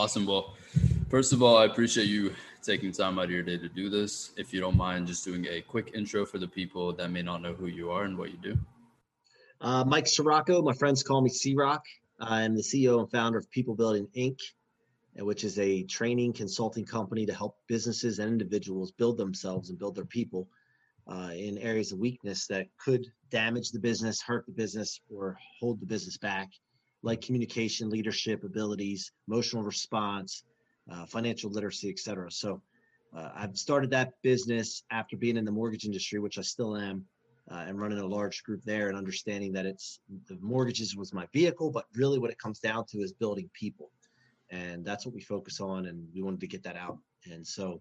Awesome. Well, first of all, I appreciate you taking time out of your day to do this. If you don't mind just doing a quick intro for the people that may not know who you are and what you do. Uh, Mike Ciorrocco, my friends call me C-Rock. I'm the CEO and founder of People Building Inc., which is a training consulting company to help businesses and individuals build themselves and build their people uh, in areas of weakness that could damage the business, hurt the business, or hold the business back, like communication, leadership abilities, emotional response, uh, financial literacy, etc. So uh, I've started that business after being in the mortgage industry, which I still am uh, and running a large group there and understanding that it's the mortgages was my vehicle, but really what it comes down to is building people. And that's what we focus on. And we wanted to get that out. And so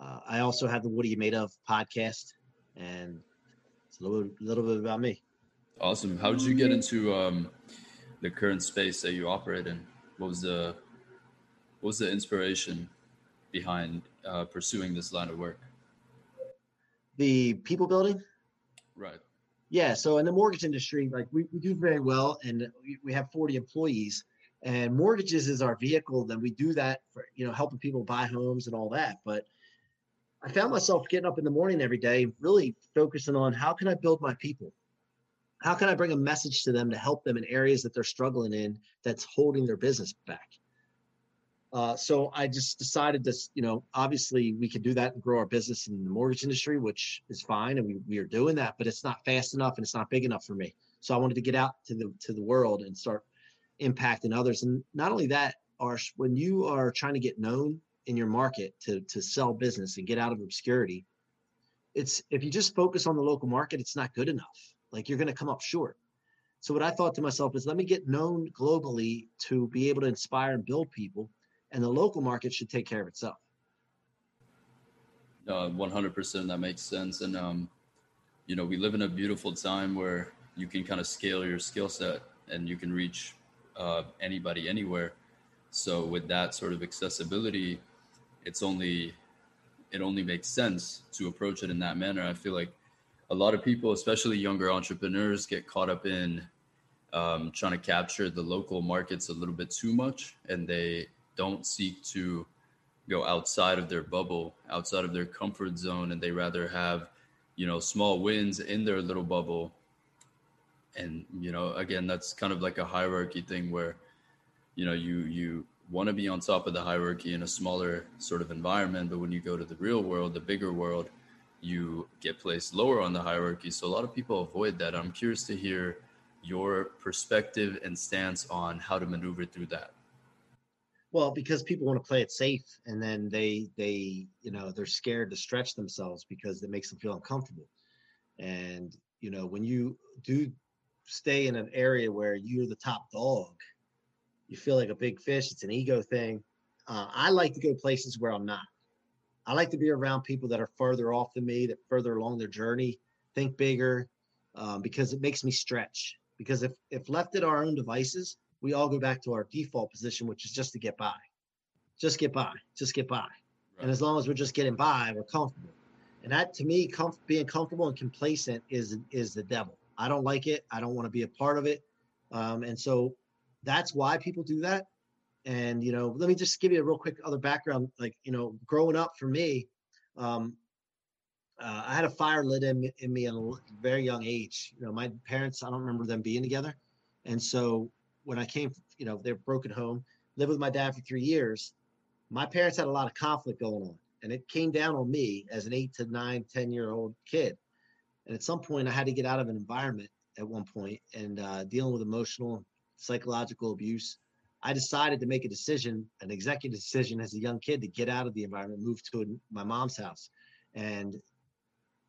uh, I also have the What Are You Made Of podcast. And it's a little, little bit about me. Awesome. How did you get into um, the current space that you operate in? What was the what was the inspiration behind uh, pursuing this line of work? The people building. Right. Yeah. So in the mortgage industry, like we, we do very well and we, we have 40 employees and mortgages is our vehicle. Then we do that for, you know, helping people buy homes and all that. But I found myself getting up in the morning every day, really focusing on how can I build my people? How can I bring a message to them to help them in areas that they're struggling in that's holding their business back? Uh, so I just decided to, you know, obviously we could do that and grow our business in the mortgage industry, which is fine, and we, we are doing that, but it's not fast enough and it's not big enough for me. So I wanted to get out to the to the world and start impacting others. And not only that, Arsh, when you are trying to get known in your market to to sell business and get out of obscurity, it's if you just focus on the local market, it's not good enough. Like you're going to come up short. So what I thought to myself is, let me get known globally to be able to inspire and build people and the local market should take care of itself. Uh, 100% that makes sense. And, um, you know, we live in a beautiful time where you can kind of scale your skill set and you can reach uh, anybody anywhere. So with that sort of accessibility, it's only, it only makes sense to approach it in that manner. I feel like a lot of people, especially younger entrepreneurs, get caught up in um, trying to capture the local markets a little bit too much, and they don't seek to go outside of their bubble, outside of their comfort zone, and they rather have, you know, small wins in their little bubble. And you know, again, that's kind of like a hierarchy thing where, you know, you you want to be on top of the hierarchy in a smaller sort of environment, but when you go to the real world, the bigger world, you get placed lower on the hierarchy. So a lot of people avoid that. I'm curious to hear your perspective and stance on how to maneuver through that. Well, because people want to play it safe, and then they they you know they're scared to stretch themselves because it makes them feel uncomfortable. And you know when you do stay in an area where you're the top dog, you feel like a big fish. It's an ego thing. Uh, I like to go places where I'm not. I like to be around people that are further off than me, that further along their journey, think bigger, um, because it makes me stretch. Because if if left at our own devices, we all go back to our default position, which is just to get by. Just get by. Just get by. Right. And as long as we're just getting by, we're comfortable. And that to me, comf- being comfortable and complacent is is the devil. I don't like it. I don't want to be a part of it. Um, and so that's why people do that. And you know, let me just give you a real quick other background. Like you know, growing up for me, um, uh, I had a fire lit in, in me at a very young age. You know, my parents, I don't remember them being together, and so when I came, you know, they're broken home, lived with my dad for three years. My parents had a lot of conflict going on, and it came down on me as an eight to nine ten year old kid. And at some point, I had to get out of an environment at one point and uh, dealing with emotional, psychological abuse. I decided to make a decision, an executive decision as a young kid to get out of the environment, move to my mom's house. And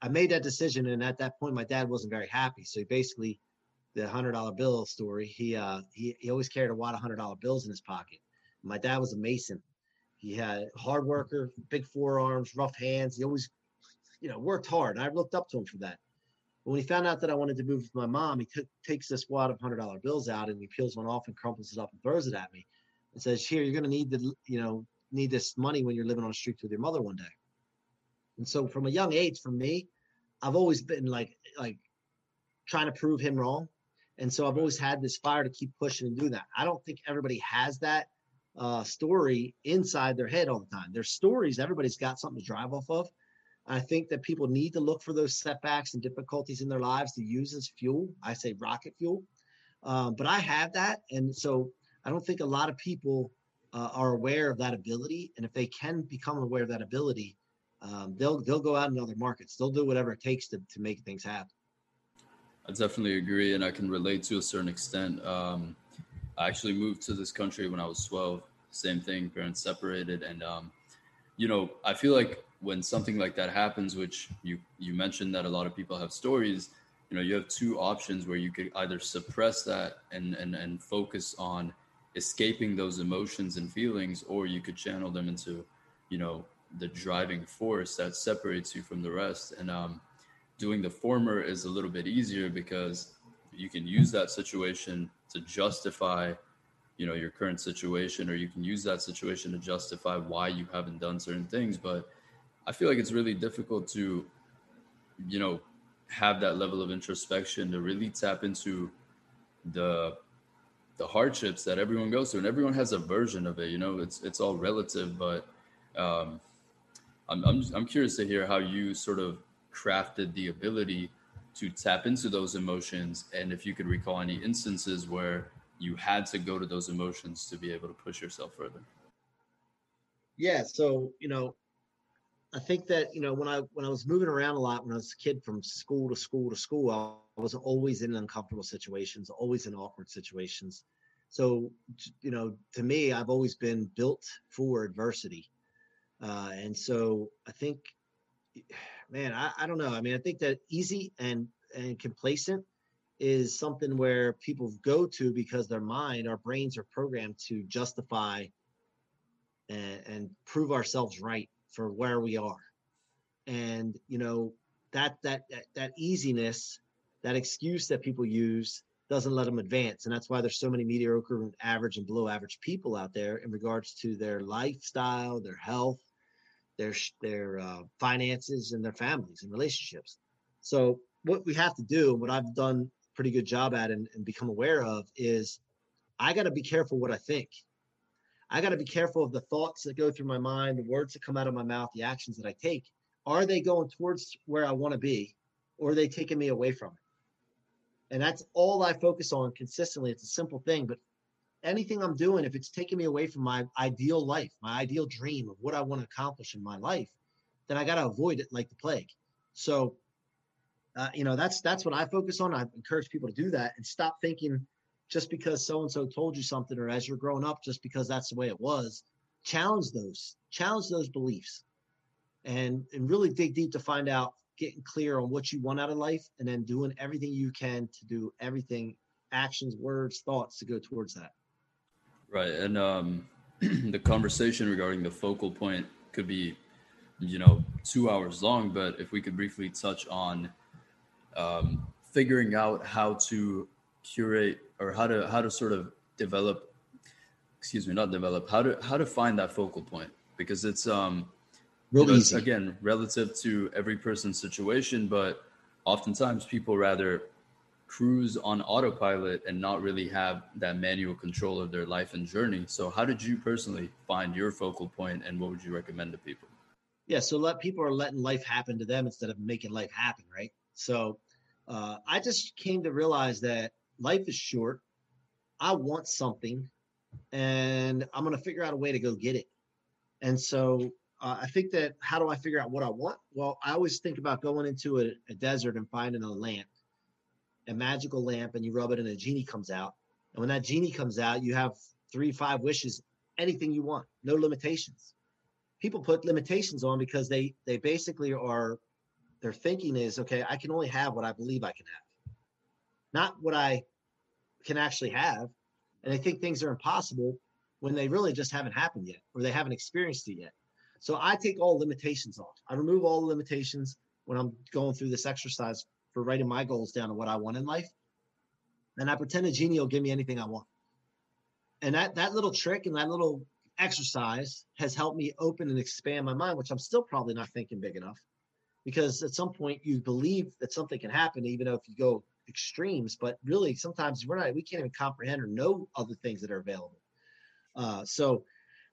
I made that decision. And at that point, my dad wasn't very happy. So he basically the hundred dollar bill story, he uh he, he always carried a wad of hundred dollar bills in his pocket. My dad was a mason. He had hard worker, big forearms, rough hands. He always, you know, worked hard. And I looked up to him for that. But when he found out that I wanted to move with my mom, he t- takes this wad of hundred dollar bills out and he peels one off and crumples it up and throws it at me and says, "Here, you're going to need the, you know, need this money when you're living on the streets with your mother one day." And so, from a young age, for me, I've always been like, like trying to prove him wrong and so I've always had this fire to keep pushing and do that. I don't think everybody has that uh, story inside their head all the time. There's stories, everybody's got something to drive off of. I think that people need to look for those setbacks and difficulties in their lives to use as fuel. I say rocket fuel. Um, but I have that. And so I don't think a lot of people uh, are aware of that ability. And if they can become aware of that ability, um, they'll they'll go out in other markets. They'll do whatever it takes to, to make things happen. I definitely agree, and I can relate to a certain extent. Um, I actually moved to this country when I was 12. Same thing, parents separated, and um, you know, I feel like when something like that happens, which you you mentioned that a lot of people have stories, you know, you have two options where you could either suppress that and and and focus on escaping those emotions and feelings, or you could channel them into, you know, the driving force that separates you from the rest. And um, doing the former is a little bit easier because you can use that situation to justify you know your current situation or you can use that situation to justify why you haven't done certain things. But i feel like it's really difficult to you know have that level of introspection to really tap into the the hardships that everyone goes through. And everyone has a version of it you know it's it's all relative. But um i'm i'm, I'm curious to hear how you sort of crafted the ability to tap into those emotions and if you could recall any instances where you had to go to those emotions to be able to push yourself further. Yeah so you know i think that you know when i when i was moving around a lot when i was a kid from school to school to school i was always in uncomfortable situations always in awkward situations. So you know to me i've always been built for adversity. Uh, and so i think man, I, I don't know. I mean, I think that easy and and complacent is something where people go to because their mind, our brains are programmed to justify and, and prove ourselves right for where we are. And you know that that that, that easiness, that excuse that people use doesn't let them advance and that's why there's so many mediocre and average and below average people out there in regards to their lifestyle their health their their uh, finances and their families and relationships. So what we have to do, and what I've done pretty good job at and, and become aware of, is I got to be careful what I think. I got to be careful of the thoughts that go through my mind, the words that come out of my mouth, the actions that I take. Are they going towards where I want to be, or are they taking me away from it? And that's all I focus on consistently. It's a simple thing, but anything I'm doing, if it's taking me away from my ideal life, my ideal dream of what I want to accomplish in my life, then I got to avoid it like the plague. So, uh, you know, that's that's what I focus on. I encourage people to do that and stop thinking just because so and so told you something, or as you're growing up, just because that's the way it was. Challenge those, challenge those beliefs, and and really dig deep to find out, getting clear on what you want out of life, and then doing everything you can to do everything, actions, words, thoughts to go towards that. Right. And um, the conversation regarding the focal point could be, you know, two hours long, but if we could briefly touch on um, figuring out how to curate or how to how to sort of develop excuse me not develop how to how to find that focal point because it's um Real you know, again relative to every person's situation but oftentimes people rather cruise on autopilot and not really have that manual control of their life and journey. So, how did you personally find your focal point, and what would you recommend to people? Yeah, so let people are letting life happen to them instead of making life happen, right? So, uh, I just came to realize that life is short. I want something, and I'm going to figure out a way to go get it. And so, uh, I think that how do I figure out what I want? Well, I always think about going into a, a desert and finding a lamp a magical lamp and you rub it and a genie comes out. And when that genie comes out, you have three, five wishes, anything you want, no limitations. People put limitations on because they they basically are their thinking is okay, I can only have what I believe I can have, not what I can actually have. And they think things are impossible when they really just haven't happened yet or they haven't experienced it yet. So I take all limitations off. I remove all the limitations when I'm going through this exercise for writing my goals down and what I want in life. And I pretend a genie will give me anything I want. And that that little trick and that little exercise has helped me open and expand my mind, which I'm still probably not thinking big enough. Because at some point you believe that something can happen, even though if you go extremes, but really sometimes we're not we can't even comprehend or know other things that are available. Uh, so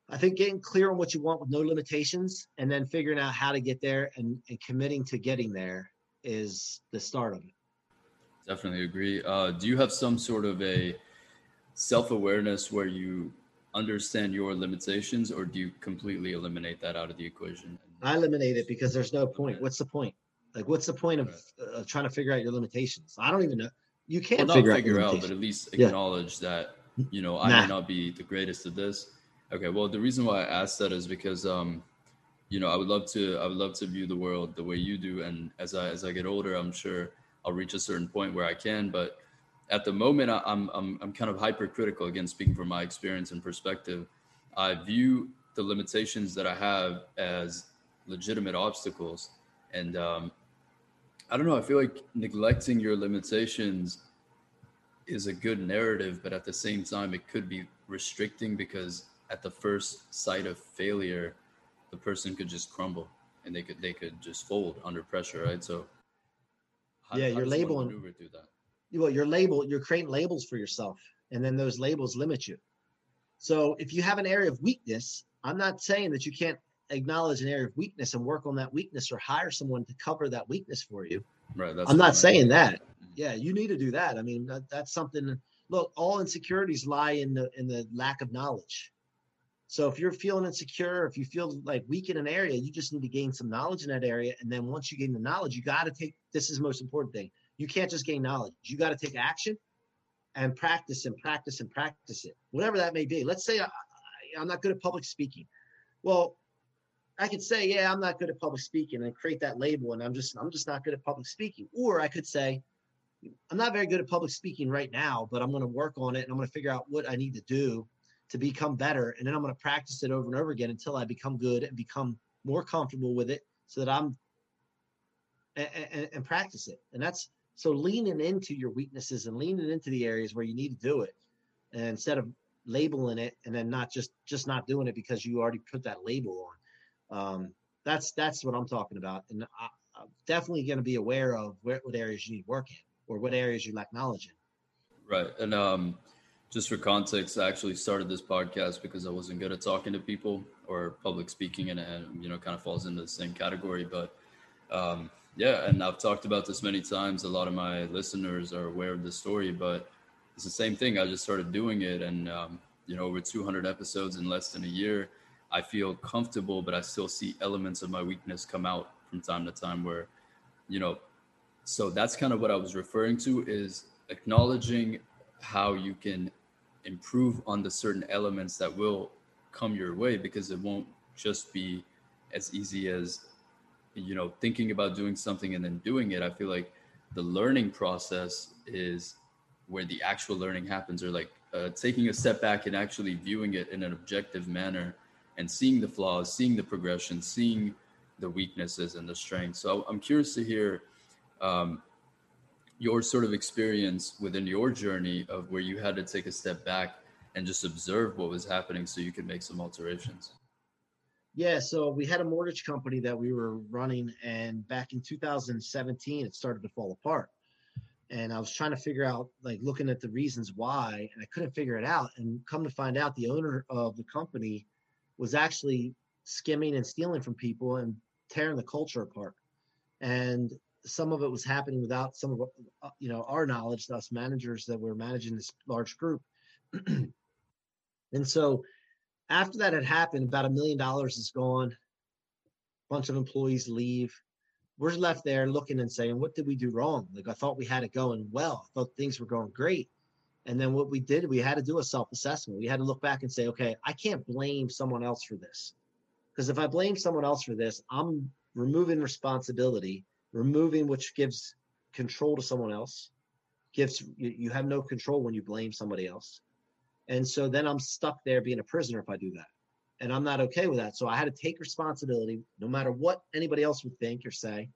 I think getting clear on what you want with no limitations and then figuring out how to get there and, and committing to getting there is the start of it. Definitely agree. Uh, do you have some sort of a self awareness where you understand your limitations, or do you completely eliminate that out of the equation? I eliminate it because there's no point. What's the point? Like, what's the point of uh, trying to figure out your limitations? I don't even know. You can't well, figure, figure out, out, but at least acknowledge yeah. that you know I nah. may not be the greatest at this. Okay, well, the reason why I asked that is because um, you know I would love to I would love to view the world the way you do, and as I as I get older, I'm sure I'll reach a certain point where I can. But at the moment, I'm I'm I'm kind of hypercritical. Again, speaking from my experience and perspective, I view the limitations that I have as legitimate obstacles, and um, I don't know. I feel like neglecting your limitations is a good narrative, but at the same time, it could be restricting because at the first sight of failure, the person could just crumble and they could they could just fold under pressure, right? So, how, yeah, you're labeling. Through that? Well, you're label. You're creating labels for yourself, and then those labels limit you. So, if you have an area of weakness, I'm not saying that you can't acknowledge an area of weakness and work on that weakness or hire someone to cover that weakness for you. Right. I'm not saying that. Mm-hmm. Yeah, you need to do that. I mean, that, that's something. Look, all insecurities lie in the in the lack of knowledge. So if you're feeling insecure, if you feel like weak in an area, you just need to gain some knowledge in that area. And then once you gain the knowledge, you got to take. This is the most important thing. You can't just gain knowledge. You got to take action and practice and practice and practice it, whatever that may be. Let's say uh, I, I'm not good at public speaking. Well, I could say, yeah, I'm not good at public speaking and create that label and I'm just I'm just not good at public speaking. Or I could say, I'm not very good at public speaking right now, but I'm going to work on it and I'm going to figure out what I need to do to become better and then I'm going to practice it over and over again until I become good and become more comfortable with it so that I'm and, and, and practice it. And that's so leaning into your weaknesses and leaning into the areas where you need to do it and instead of labeling it and then not just just not doing it because you already put that label on um, that's that's what I'm talking about, and I, am definitely going to be aware of where, what areas you need work in or what areas you lack knowledge in. Right, and um, just for context, I actually started this podcast because I wasn't good at talking to people or public speaking, and, and you know, kind of falls into the same category. But um, yeah, and I've talked about this many times. A lot of my listeners are aware of the story, but it's the same thing. I just started doing it, and um, you know, over 200 episodes in less than a year I feel comfortable, but I still see elements of my weakness come out from time to time where, you know, so that's kind of what I was referring to is acknowledging how you can improve on the certain elements that will come your way because it won't just be as easy as you know thinking about doing something and then doing it i feel like the learning process is where the actual learning happens or like uh, taking a step back and actually viewing it in an objective manner and seeing the flaws, seeing the progression, seeing the weaknesses and the strengths. So I'm curious to hear um, your sort of experience within your journey of where you had to take a step back and just observe what was happening so you could make some alterations. Yeah, so we had a mortgage company that we were running, and back in 2017, it started to fall apart. And I was trying to figure out, like, looking at the reasons why, and I couldn't figure it out. And come to find out, the owner of the company was actually skimming and stealing from people and tearing the culture apart. And some of it was happening without some of uh, you know our knowledge, us managers that were managing this large group. and so after that had happened, about a million dollars is gone. A bunch of employees leave. We're left there looking and saying, "What did we do wrong?" Like I thought we had it going well. I thought things were going great. And then what we did, we had to do a self assessment. We had to look back and say, okay, I can't blame someone else for this. Because if I blame someone else for this, I'm removing responsibility, removing which gives control to someone else, gives you, you have no control when you blame somebody else. And so then I'm stuck there being a prisoner if I do that. And I'm not okay with that. So I had to take responsibility, no matter what anybody else would think or say,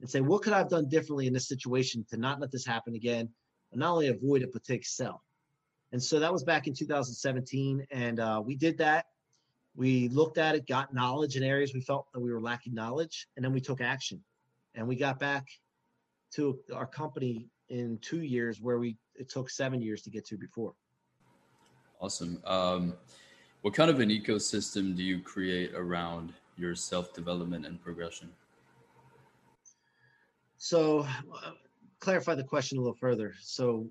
and say, what could I have done differently in this situation to not let this happen again? and not only avoid it but to excel. And so that was back in 2017, and uh, we did that. We looked at it, got knowledge in areas we felt that we were lacking knowledge, and then we took action. And we got back to our company in two years, where we it took seven years to get to before. Awesome. Um, what kind of an ecosystem do you create around your self development and progression? So, uh, clarify the question a little further. So,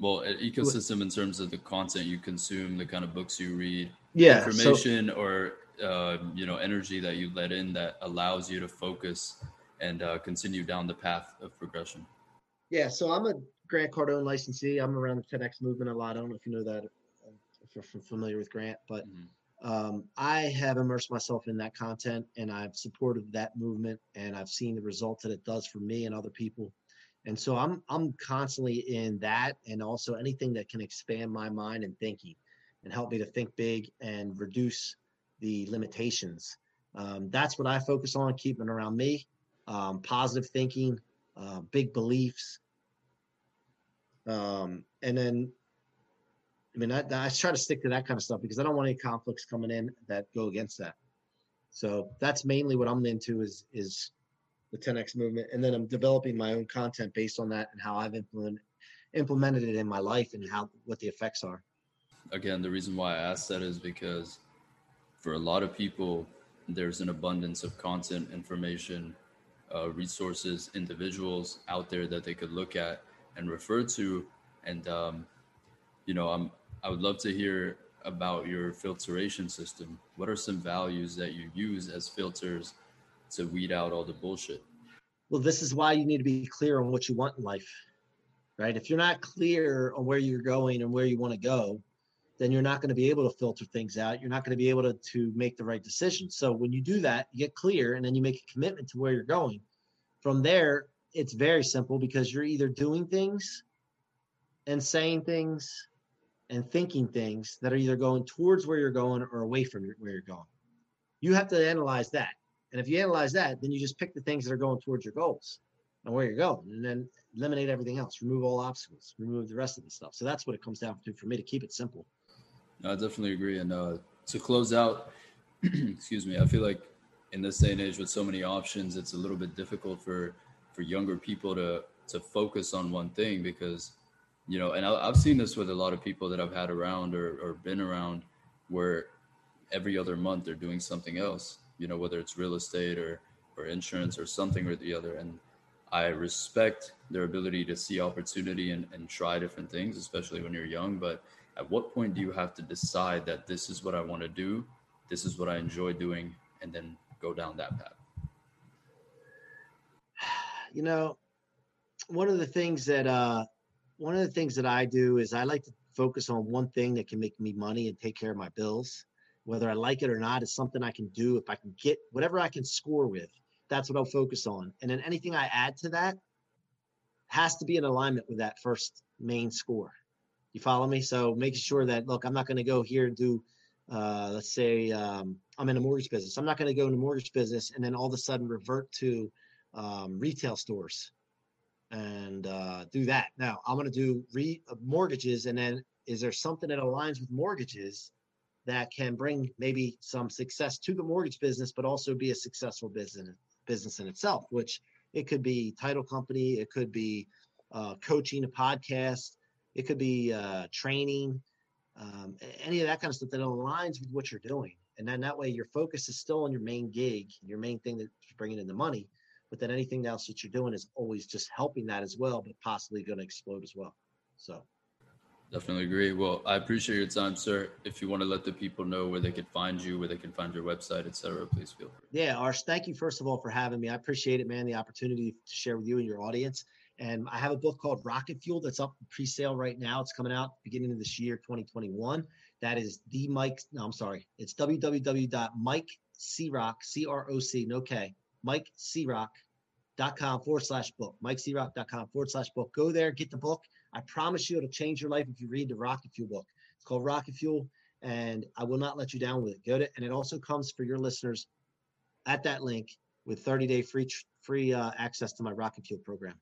well, an ecosystem in terms of the content you consume, the kind of books you read, yeah, information so, or uh, you know energy that you let in that allows you to focus and uh, continue down the path of progression. Yeah, so I'm a Grant Cardone licensee. I'm around the 10x movement a lot. I don't know if you know that, if you're familiar with Grant, but mm-hmm. um, I have immersed myself in that content and I've supported that movement and I've seen the results that it does for me and other people. And so I'm I'm constantly in that and also anything that can expand my mind and thinking and help me to think big and reduce the limitations. Um, that's what I focus on, keeping around me. Um, positive thinking, uh, big beliefs, um, and then, I mean, I, I try to stick to that kind of stuff because I don't want any conflicts coming in that go against that. So that's mainly what I'm into is is the 10x movement, and then I'm developing my own content based on that and how I've implemented implemented it in my life and how what the effects are. Again, the reason why I asked that is because for a lot of people, there's an abundance of content, information, uh, resources, individuals out there that they could look at and refer to. And um, you know, I'm I would love to hear about your filtration system. What are some values that you use as filters to weed out all the bullshit? Well, this is why you need to be clear on what you want in life, right? If you're not clear on where you're going and where you want to go, then you're not going to be able to filter things out. You're not going to be able to, to make the right decisions. So when you do that, you get clear and then you make a commitment to where you're going. From there, it's very simple because you're either doing things and saying things and thinking things that are either going towards where you're going or away from where you're going. You have to analyze that. And if you analyze that, then you just pick the things that are going towards your goals and where you're going, and then eliminate everything else, remove all obstacles, remove the rest of the stuff. So that's what it comes down to for me to keep it simple. I definitely agree. And uh, to close out, excuse me, I feel like in this day and age with so many options, it's a little bit difficult for for younger people to to focus on one thing because you know and I, have seen this with a lot of people that i've had around or, or been around where every other month they're doing something else you know whether it's real estate or or insurance or something or the other. And i respect their ability to see opportunity and, and try different things especially when you're young. But at what point do you have to decide that this is what i want to do this is what i enjoy doing and then go down that path? You know, one of the things that uh, one of the things that I do is I like to focus on one thing that can make me money and take care of my bills. Whether I like it or not is something I can do. If I can get whatever I can score with, that's what I'll focus on. And then anything I add to that has to be in alignment with that first main score. You follow me? So making sure that look, I'm not going to go here and do uh, let's say um, I'm in a mortgage business. I'm not going to go into mortgage business and then all of a sudden revert to um, retail stores and uh, do that. Now I'm going to do re- uh, mortgages, and then is there something that aligns with mortgages that can bring maybe some success to the mortgage business, but also be a successful business business in itself? Which it could be title company, it could be uh, coaching, a podcast, it could be uh, training, um, any of that kind of stuff that aligns with what you're doing. And then that way your focus is still on your main gig, your main thing that's bringing in the money but then anything else that you're doing is always just helping that as well, but possibly going to explode as well. So definitely agree. Well, I appreciate your time, sir. If you want to let the people know where they can find you, where they can find your website, etc., please feel free. Yeah, Arsh, thank you first of all for having me. I appreciate it, man. The opportunity to share with you and your audience. And I have a book called Rocket Fuel that's up pre-sale right now. It's coming out beginning of this year, 2021. That is the Mike. No, I'm sorry. It's www.mikecroc, C-R-O-C, no K, mikecroc.com forward slash book, mikecroc.com forward slash book. Go there, get the book. I promise you it'll change your life if you read the Rocket Fuel book. It's called Rocket Fuel, and I will not let you down with it. Go to, it. and it also comes for your listeners at that link with 30 day free free uh, access to my Rocket Fuel program.